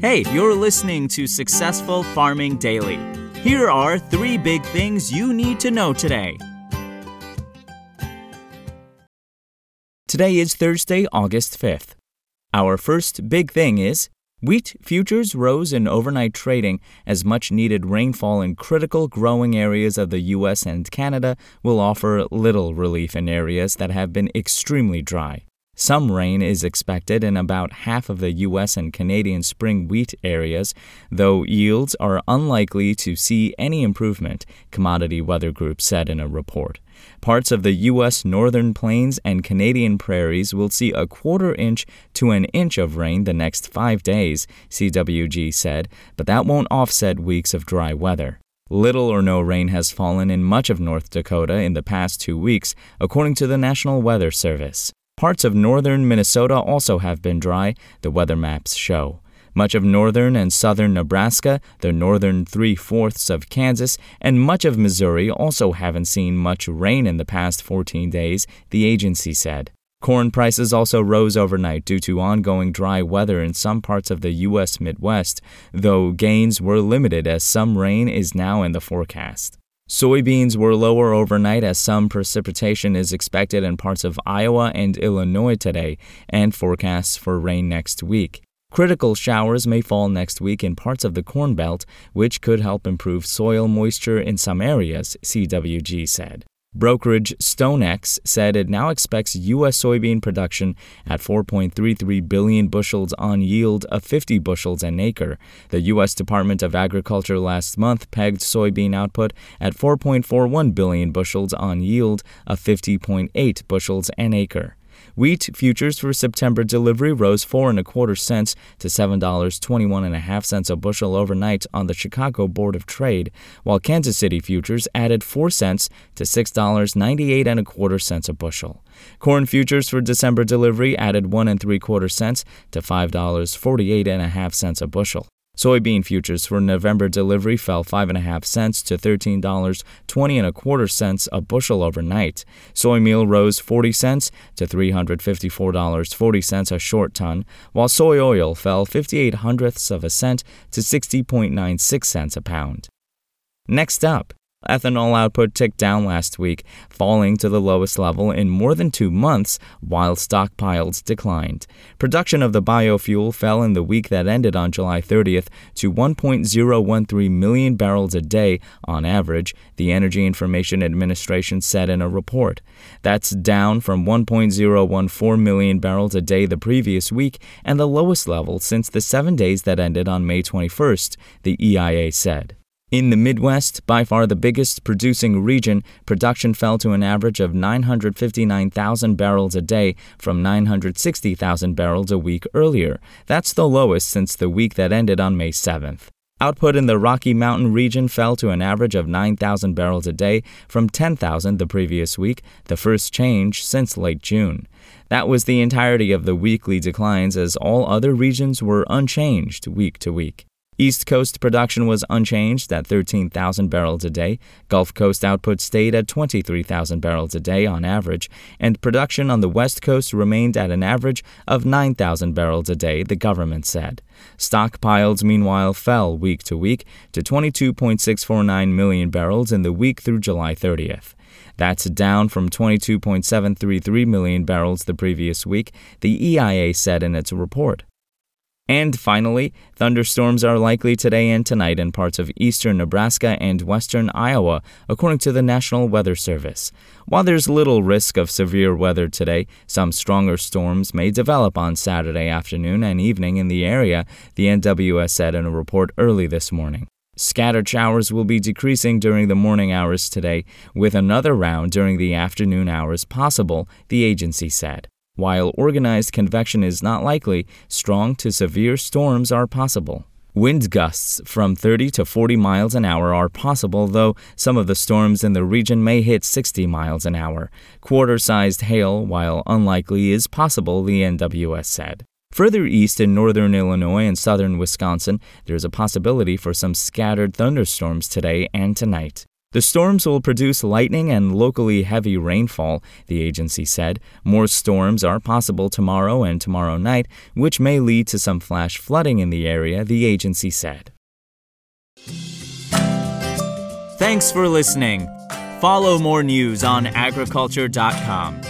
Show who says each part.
Speaker 1: Hey, you're listening to Successful Farming Daily. Here are three big things you need to know today. Today is Thursday, August 5th. Our first big thing is wheat futures rose in overnight trading as much needed rainfall in critical growing areas of the US and Canada will offer little relief in areas that have been extremely dry. Some rain is expected in about half of the U.S. and Canadian spring wheat areas, though yields are unlikely to see any improvement, Commodity Weather Group said in a report. Parts of the U.S. northern plains and Canadian prairies will see a quarter inch to an inch of rain the next five days, CWG said, but that won't offset weeks of dry weather. Little or no rain has fallen in much of North Dakota in the past two weeks, according to the National Weather Service. Parts of northern Minnesota also have been dry, the weather maps show. Much of northern and southern Nebraska, the northern three fourths of Kansas, and much of Missouri also haven't seen much rain in the past 14 days, the agency said. Corn prices also rose overnight due to ongoing dry weather in some parts of the U.S. Midwest, though gains were limited as some rain is now in the forecast. Soybeans were lower overnight as some precipitation is expected in parts of Iowa and Illinois today, and forecasts for rain next week. Critical showers may fall next week in parts of the Corn Belt, which could help improve soil moisture in some areas, CWG said. Brokerage StoneX said it now expects U.S. soybean production at 4.33 billion bushels on yield of 50 bushels an acre. The U.S. Department of Agriculture last month pegged soybean output at 4.41 billion bushels on yield of 50.8 bushels an acre. Wheat futures for September delivery rose four and a quarter cents to seven dollars twenty one and a half cents a bushel overnight on the Chicago Board of Trade, while Kansas City futures added four cents to six dollars ninety eight and a quarter cents a bushel. Corn futures for December delivery added one and three quarter cents to five dollars forty eight and a half cents a bushel. Soybean futures for November delivery fell 5.5 cents to $13.20 and a quarter cents a bushel overnight. Soy meal rose 40 cents to $354.40 a short ton, while soy oil fell 58 hundredths of a cent to 60.96 cents a pound. Next up, Ethanol output ticked down last week, falling to the lowest level in more than two months while stockpiles declined. Production of the biofuel fell in the week that ended on July 30th to 1.013 million barrels a day on average, the Energy Information Administration said in a report. That's down from 1.014 million barrels a day the previous week and the lowest level since the seven days that ended on May 21st, the EIA said. In the Midwest, by far the biggest producing region, production fell to an average of 959,000 barrels a day from 960,000 barrels a week earlier. That's the lowest since the week that ended on May 7th. Output in the Rocky Mountain region fell to an average of 9,000 barrels a day from 10,000 the previous week, the first change since late June. That was the entirety of the weekly declines as all other regions were unchanged week to week. East Coast production was unchanged at 13,000 barrels a day. Gulf Coast output stayed at 23,000 barrels a day on average, and production on the West Coast remained at an average of 9,000 barrels a day, the government said. Stockpiles, meanwhile, fell week to week to 22.649 million barrels in the week through July 30th. That's down from 22.733 million barrels the previous week, the EIA said in its report. And finally, thunderstorms are likely today and tonight in parts of eastern Nebraska and western Iowa, according to the National Weather Service. While there's little risk of severe weather today, some stronger storms may develop on Saturday afternoon and evening in the area, the NWS said in a report early this morning. Scattered showers will be decreasing during the morning hours today, with another round during the afternoon hours possible, the agency said. While organized convection is not likely, strong to severe storms are possible. Wind gusts from 30 to 40 miles an hour are possible, though some of the storms in the region may hit 60 miles an hour. Quarter sized hail, while unlikely, is possible, the NWS said. Further east in northern Illinois and southern Wisconsin, there's a possibility for some scattered thunderstorms today and tonight. The storms will produce lightning and locally heavy rainfall, the agency said. More storms are possible tomorrow and tomorrow night, which may lead to some flash flooding in the area, the agency said. Thanks for listening. Follow more news on agriculture.com.